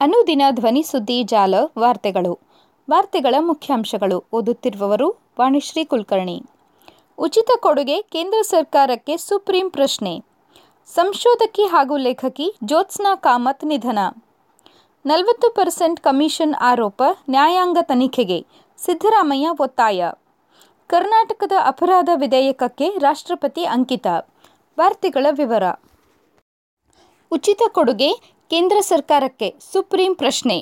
ಅನುದಿನ ಧ್ವನಿ ಸುದ್ದಿ ಜಾಲ ವಾರ್ತೆಗಳು. ವಾರ್ತೆಗಳ ಮುಖ್ಯಾಂಶಗಳು. ಓದುತ್ತಿರುವವರು ವಾಣಿಶ್ರೀ ಕುಲಕರ್ಣಿ. ಉಚಿತ ಕೊಡುಗೆ ಕೇಂದ್ರ ಸರ್ಕಾರಕ್ಕೆ ಸುಪ್ರೀಂ ಪ್ರಶ್ನೆ. ಸಂಶೋಧಕಿ ಹಾಗೂ ಲೇಖಕಿ ಜ್ಯೋತ್ಸ್ನಾ ಕಾಮತ್ ನಿಧನ. ನಲವತ್ತು ಪರ್ಸೆಂಟ್ ಕಮಿಷನ್ ಆರೋಪ ನ್ಯಾಯಾಂಗ ತನಿಖೆಗೆ ಸಿದ್ದರಾಮಯ್ಯ ಒತ್ತಾಯ. ಕರ್ನಾಟಕದ ಅಪರಾಧ ವಿಧೇಯಕಕ್ಕೆ ರಾಷ್ಟ್ರಪತಿ ಅಂಕಿತ. ವಾರ್ತೆಗಳ ವಿವರ. ಉಚಿತ ಕೊಡುಗೆ ಕೇಂದ್ರ ಸರ್ಕಾರಕ್ಕೆ ಸುಪ್ರೀಂ ಪ್ರಶ್ನೆ.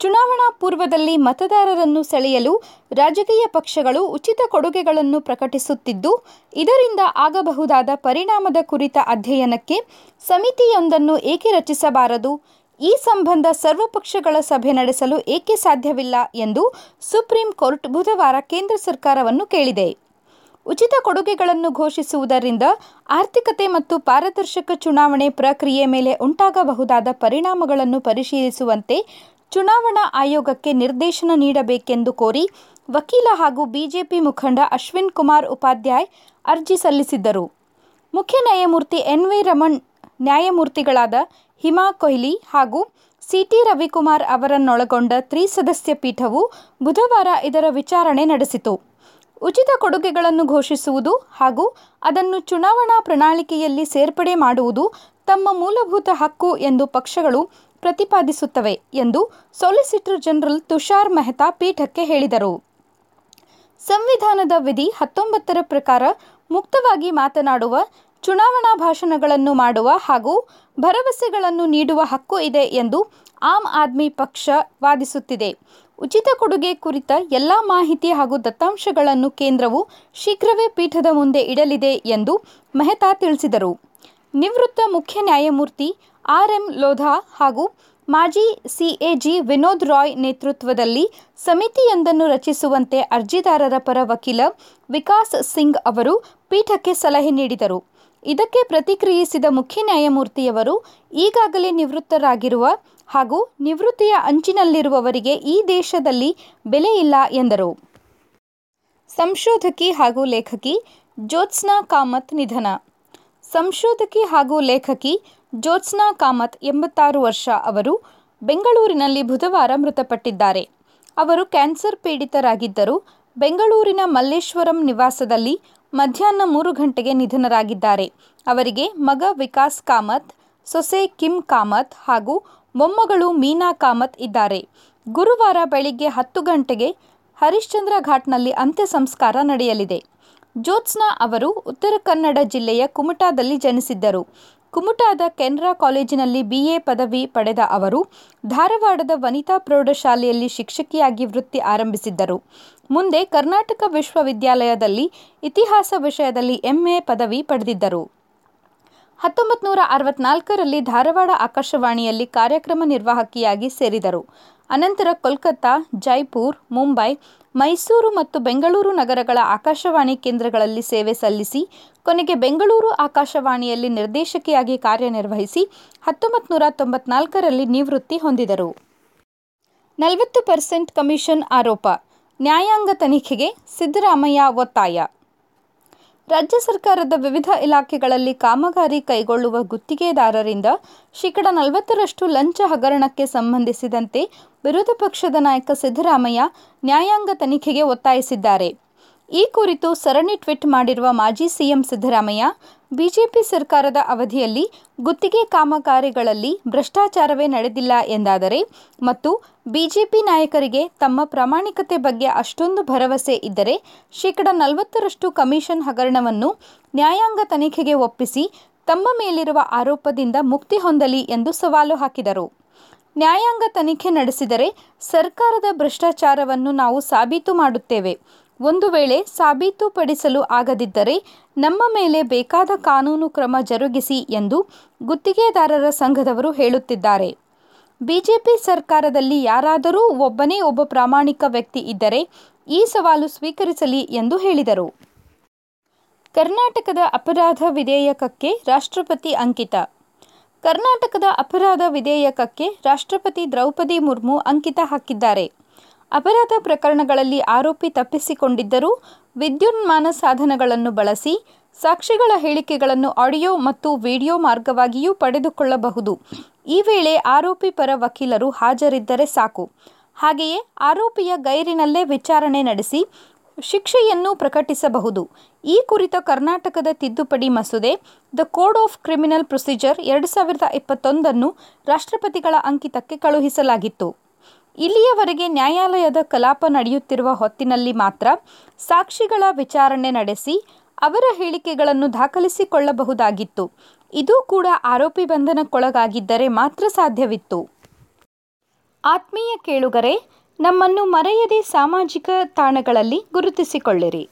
ಚುನಾವಣಾ ಪೂರ್ವದಲ್ಲಿ ಮತದಾರರನ್ನು ಸೆಳೆಯಲು ರಾಜಕೀಯ ಪಕ್ಷಗಳು ಉಚಿತ ಕೊಡುಗೆಗಳನ್ನು ಪ್ರಕಟಿಸುತ್ತಿದ್ದು, ಇದರಿಂದ ಆಗಬಹುದಾದ ಪರಿಣಾಮದ ಕುರಿತ ಅಧ್ಯಯನಕ್ಕೆ ಸಮಿತಿಯೊಂದನ್ನು ಏಕೆ ರಚಿಸಬಾರದು? ಈ ಸಂಬಂಧ ಸರ್ವಪಕ್ಷಗಳ ಸಭೆ ನಡೆಸಲು ಏಕೆ ಸಾಧ್ಯವಿಲ್ಲ ಎಂದು ಸುಪ್ರೀಂ ಕೋರ್ಟ್ ಬುಧವಾರ ಕೇಂದ್ರ ಸರ್ಕಾರವನ್ನು ಕೇಳಿದೆ. ಉಚಿತ ಕೊಡುಗೆಗಳನ್ನು ಘೋಷಿಸುವುದರಿಂದ ಆರ್ಥಿಕತೆ ಮತ್ತು ಪಾರದರ್ಶಕ ಚುನಾವಣೆ ಪ್ರಕ್ರಿಯೆ ಮೇಲೆ ಉಂಟಾಗಬಹುದಾದ ಪರಿಣಾಮಗಳನ್ನು ಪರಿಶೀಲಿಸುವಂತೆ ಚುನಾವಣಾ ಆಯೋಗಕ್ಕೆ ನಿರ್ದೇಶನ ನೀಡಬೇಕೆಂದು ಕೋರಿ ವಕೀಲ ಹಾಗೂ ಬಿಜೆಪಿ ಮುಖಂಡ ಅಶ್ವಿನ್ ಕುಮಾರ್ ಉಪಾಧ್ಯಾಯ್ ಅರ್ಜಿ ಸಲ್ಲಿಸಿದ್ದರು. ಮುಖ್ಯ ನ್ಯಾಯಮೂರ್ತಿ ಎನ್ ವಿ ರಮಣ್, ನ್ಯಾಯಮೂರ್ತಿಗಳಾದ ಹಿಮಾ ಕೊಹ್ಲಿ ಹಾಗೂ ಸಿಟಿ ರವಿಕುಮಾರ್ ಅವರನ್ನೊಳಗೊಂಡ ತ್ರಿಸದಸ್ಯ ಪೀಠವು ಬುಧವಾರ ಇದರ ವಿಚಾರಣೆ ನಡೆಸಿತು. ಉಚಿತ ಕೊಡುಗೆಗಳನ್ನು ಘೋಷಿಸುವುದು ಹಾಗೂ ಅದನ್ನು ಚುನಾವಣಾ ಪ್ರಣಾಳಿಕೆಯಲ್ಲಿ ಸೇರ್ಪಡೆ ಮಾಡುವುದು ತಮ್ಮ ಮೂಲಭೂತ ಹಕ್ಕು ಎಂದು ಪಕ್ಷಗಳು ಪ್ರತಿಪಾದಿಸುತ್ತವೆ ಎಂದು ಸೊಲಿಸಿಟರ್ ಜನರಲ್ ತುಷಾರ್ ಮೆಹ್ತಾ ಪೀಠಕ್ಕೆ ಹೇಳಿದರು. ಸಂವಿಧಾನದ ವಿಧಿ ಹತ್ತೊಂಬತ್ತರ ಪ್ರಕಾರ ಮುಕ್ತವಾಗಿ ಮಾತನಾಡುವ, ಚುನಾವಣಾ ಭಾಷಣಗಳನ್ನು ಮಾಡುವ ಹಾಗೂ ಭರವಸೆಗಳನ್ನು ನೀಡುವ ಹಕ್ಕು ಇದೆ ಎಂದು ಆಮ್ ಆದ್ಮಿ ಪಕ್ಷ ವಾದಿಸುತ್ತಿದೆ. ಉಚಿತ ಕೊಡುಗೆ ಕುರಿತ ಎಲ್ಲ ಮಾಹಿತಿ ಹಾಗೂ ದತ್ತಾಂಶಗಳನ್ನು ಕೇಂದ್ರವು ಶೀಘ್ರವೇ ಪೀಠದ ಮುಂದೆ ಇಡಲಿದೆ ಎಂದು ಮೆಹ್ತಾ ತಿಳಿಸಿದರು. ನಿವೃತ್ತ ಮುಖ್ಯ ನ್ಯಾಯಮೂರ್ತಿ ಆರ್ ಎಂ ಲೋಧಾ ಹಾಗೂ ಮಾಜಿ ಸಿಎಜಿ ವಿನೋದ್ ರಾಯ್ ನೇತೃತ್ವದಲ್ಲಿ ಸಮಿತಿಯೊಂದನ್ನು ರಚಿಸುವಂತೆ ಅರ್ಜಿದಾರರ ಪರ ವಕೀಲ ವಿಕಾಸ್ ಸಿಂಗ್ ಅವರು ಪೀಠಕ್ಕೆ ಸಲಹೆ ನೀಡಿದರು. ಇದಕ್ಕೆ ಪ್ರತಿಕ್ರಿಯಿಸಿದ ಮುಖ್ಯ ನ್ಯಾಯಮೂರ್ತಿಯವರು ಈಗಾಗಲೇ ನಿವೃತ್ತರಾಗಿರುವ ಹಾಗೂ ನಿವೃತ್ತಿಯ ಅಂಚಿನಲ್ಲಿರುವವರಿಗೆ ಈ ದೇಶದಲ್ಲಿ ಬೆಲೆ ಇಲ್ಲ ಎಂದರು. ಸಂಶೋಧಕಿ ಹಾಗೂ ಲೇಖಕಿ ಜ್ಯೋತ್ಸ್ನಾ ಕಾಮತ್ ನಿಧನ. ಸಂಶೋಧಕಿ ಹಾಗೂ ಲೇಖಕಿ ಜ್ಯೋತ್ಸ್ನಾ ಕಾಮತ್ ಎಂಬತ್ತಾರು ವರ್ಷ ಅವರು ಬೆಂಗಳೂರಿನಲ್ಲಿ ಬುಧವಾರ ಮೃತಪಟ್ಟಿದ್ದಾರೆ. ಅವರು ಕ್ಯಾನ್ಸರ್ ಪೀಡಿತರಾಗಿದ್ದರು ಬೆಂಗಳೂರಿನ ಮಲ್ಲೇಶ್ವರಂ ನಿವಾಸದಲ್ಲಿ ಮಧ್ಯಾಹ್ನ ಮೂರು ಗಂಟೆಗೆ ನಿಧನರಾಗಿದ್ದಾರೆ. ಅವರಿಗೆ ಮಗ ವಿಕಾಸ್ ಕಾಮತ್, ಸೊಸೆ ಕಿಮ್ ಕಾಮತ್ ಹಾಗೂ ಮೊಮ್ಮಗಳು ಮೀನಾ ಕಾಮತ್ ಇದ್ದಾರೆ. ಗುರುವಾರ ಬೆಳಿಗ್ಗೆ ಹತ್ತು ಗಂಟೆಗೆ ಹರಿಶ್ಚಂದ್ರ ಘಾಟ್ನಲ್ಲಿ ಅಂತ್ಯ ಸಂಸ್ಕಾರ ನಡೆಯಲಿದೆ. ಜ್ಯೋತ್ಸ್ನಾ ಅವರು ಉತ್ತರ ಕನ್ನಡ ಜಿಲ್ಲೆಯ ಕುಮಟಾದಲ್ಲಿ ಜನಿಸಿದ್ದರು. ಕುಮಟಾದ ಕೆನ್ರಾ ಕಾಲೇಜಿನಲ್ಲಿ ಬಿಎ ಪದವಿ ಪಡೆದ ಅವರು ಧಾರವಾಡದ ವನಿತಾ ಪ್ರೌಢಶಾಲೆಯಲ್ಲಿ ಶಿಕ್ಷಕಿಯಾಗಿ ವೃತ್ತಿ ಆರಂಭಿಸಿದ್ದರು. ಮುಂದೆ ಕರ್ನಾಟಕ ವಿಶ್ವವಿದ್ಯಾಲಯದಲ್ಲಿ ಇತಿಹಾಸ ವಿಷಯದಲ್ಲಿ ಎಂಎ ಪದವಿ ಪಡೆದಿದ್ದರು. ಹತ್ತೊಂಬತ್ತು ನೂರ ಧಾರವಾಡ ಆಕಾಶವಾಣಿಯಲ್ಲಿ ಕಾರ್ಯಕ್ರಮ ನಿರ್ವಾಹಕಿಯಾಗಿ ಸೇರಿದರು. ಅನಂತರ ಕೋಲ್ಕತ್ತಾ, ಜೈಪುರ್, ಮುಂಬೈ, ಮೈಸೂರು ಮತ್ತು ಬೆಂಗಳೂರು ನಗರಗಳ ಆಕಾಶವಾಣಿ ಕೇಂದ್ರಗಳಲ್ಲಿ ಸೇವೆ ಸಲ್ಲಿಸಿ, ಕೊನೆಗೆ ಬೆಂಗಳೂರು ಆಕಾಶವಾಣಿಯಲ್ಲಿ ನಿರ್ದೇಶಕಿಯಾಗಿ ಕಾರ್ಯನಿರ್ವಹಿಸಿ ಹತ್ತೊಂಬತ್ತು ನೂರ ತೊಂಬತ್ನಾಲ್ಕರಲ್ಲಿ ನಿವೃತ್ತಿ ಹೊಂದಿದರು. ನಲವತ್ತು ಪರ್ಸೆಂಟ್ ಕಮಿಷನ್ ಆರೋಪ, ನ್ಯಾಯಾಂಗ ತನಿಖೆಗೆ ಸಿದ್ದರಾಮಯ್ಯ ಒತ್ತಾಯ. ರಾಜ್ಯ ಸರ್ಕಾರದ ವಿವಿಧ ಇಲಾಖೆಗಳಲ್ಲಿ ಕಾಮಗಾರಿ ಕೈಗೊಳ್ಳುವ ಗುತ್ತಿಗೆದಾರರಿಂದ ಶೇಕಡ ನಲವತ್ತರಷ್ಟು ಲಂಚ ಹಗರಣಕ್ಕೆ ಸಂಬಂಧಿಸಿದಂತೆ ವಿರೋಧ ಪಕ್ಷದ ನಾಯಕ ಸಿದ್ದರಾಮಯ್ಯ ನ್ಯಾಯಾಂಗ ತನಿಖೆಗೆ ಒತ್ತಾಯಿಸಿದ್ದಾರೆ. ಈ ಕುರಿತು ಸರಣಿ ಟ್ವೀಟ್ ಮಾಡಿರುವ ಮಾಜಿ ಸಿಎಂ ಸಿದ್ದರಾಮಯ್ಯ, ಬಿಜೆಪಿ ಸರ್ಕಾರದ ಅವಧಿಯಲ್ಲಿ ಗುತ್ತಿಗೆ ಕಾಮಗಾರಿಗಳಲ್ಲಿ ಭ್ರಷ್ಟಾಚಾರವೇ ನಡೆದಿಲ್ಲ ಎಂದಾದರೆ ಮತ್ತು ಬಿಜೆಪಿ ನಾಯಕರಿಗೆ ತಮ್ಮ ಪ್ರಾಮಾಣಿಕತೆ ಬಗ್ಗೆ ಅಷ್ಟೊಂದು ಭರವಸೆ ಇದ್ದರೆ ಶೇಕಡ ನಲವತ್ತರಷ್ಟು ಕಮಿಷನ್ ಹಗರಣವನ್ನು ನ್ಯಾಯಾಂಗ ತನಿಖೆಗೆ ಒಪ್ಪಿಸಿ ತಮ್ಮ ಮೇಲಿರುವ ಆರೋಪದಿಂದ ಮುಕ್ತಿ ಹೊಂದಲಿ ಎಂದು ಸವಾಲು ಹಾಕಿದರು. ನ್ಯಾಯಾಂಗ ತನಿಖೆ ನಡೆಸಿದರೆ ಸರ್ಕಾರದ ಭ್ರಷ್ಟಾಚಾರವನ್ನು ನಾವು ಸಾಬೀತು ಮಾಡುತ್ತೇವೆ. ಒಂದು ವೇಳೆ ಸಾಬೀತುಪಡಿಸಲು ಆಗದಿದ್ದರೆ ನಮ್ಮ ಮೇಲೆ ಬೇಕಾದ ಕಾನೂನು ಕ್ರಮ ಜರುಗಿಸಿ ಎಂದು ಗುತ್ತಿಗೆದಾರರ ಸಂಘದವರು ಹೇಳುತ್ತಿದ್ದಾರೆ. ಬಿಜೆಪಿ ಸರ್ಕಾರದಲ್ಲಿ ಯಾರಾದರೂ ಒಬ್ಬನೇ ಒಬ್ಬ ಪ್ರಾಮಾಣಿಕ ವ್ಯಕ್ತಿ ಇದ್ದರೆ ಈ ಸವಾಲು ಸ್ವೀಕರಿಸಲಿ ಎಂದು ಹೇಳಿದರು. ಕರ್ನಾಟಕದ ಅಪರಾಧ ವಿಧೇಯಕಕ್ಕೆ ರಾಷ್ಟ್ರಪತಿ ಅಂಕಿತ ಕರ್ನಾಟಕದ ಅಪರಾಧ ವಿಧೇಯಕಕ್ಕೆ ರಾಷ್ಟ್ರಪತಿ ದ್ರೌಪದಿ ಮುರ್ಮು ಅಂಕಿತ ಹಾಕಿದ್ದಾರೆ. ಅಪರಾಧ ಪ್ರಕರಣಗಳಲ್ಲಿ ಆರೋಪಿ ತಪ್ಪಿಸಿಕೊಂಡಿದ್ದರೂ ವಿದ್ಯುನ್ಮಾನ ಸಾಧನಗಳನ್ನು ಬಳಸಿ ಸಾಕ್ಷಿಗಳ ಹೇಳಿಕೆಗಳನ್ನು ಆಡಿಯೋ ಮತ್ತು ವಿಡಿಯೋ ಮಾರ್ಗವಾಗಿಯೂ ಪಡೆದುಕೊಳ್ಳಬಹುದು. ಈ ವೇಳೆ ಆರೋಪಿ ಪರ ವಕೀಲರು ಹಾಜರಿದ್ದರೆ ಸಾಕು. ಹಾಗೆಯೇ ಆರೋಪಿಯ ಗೈರಿನಲ್ಲೇ ವಿಚಾರಣೆ ನಡೆಸಿ ಶಿಕ್ಷೆಯನ್ನು ಪ್ರಕಟಿಸಬಹುದು. ಈ ಕುರಿತ ಕರ್ನಾಟಕದ ತಿದ್ದುಪಡಿ ಮಸೂದೆ the code of criminal procedure ಎರಡು ಸಾವಿರದ ಇಪ್ಪತ್ತೊಂದನ್ನು ರಾಷ್ಟ್ರಪತಿಗಳ ಅಂಕಿತಕ್ಕೆ ಕಳುಹಿಸಲಾಗಿತ್ತು. ಇಲ್ಲಿಯವರೆಗೆ ನ್ಯಾಯಾಲಯದ ಕಲಾಪ ನಡೆಯುತ್ತಿರುವ ಹೊತ್ತಿನಲ್ಲಿ ಮಾತ್ರ ಸಾಕ್ಷಿಗಳ ವಿಚಾರಣೆ ನಡೆಸಿ ಅವರ ಹೇಳಿಕೆಗಳನ್ನು ದಾಖಲಿಸಿಕೊಳ್ಳಬಹುದಾಗಿತ್ತು. ಇದು ಕೂಡ ಆರೋಪಿ ಬಂಧನಕ್ಕೊಳಗಾಗಿದ್ದರೆ ಮಾತ್ರ ಸಾಧ್ಯವಿತ್ತು. ಆತ್ಮೀಯ ಕೇಳುಗರೆ ನಮ್ಮನ್ನು ಮರೆಯದೆ ಸಾಮಾಜಿಕ ತಾಣಗಳಲ್ಲಿ ಗುರುತಿಸಿಕೊಳ್ಳಿರಿ.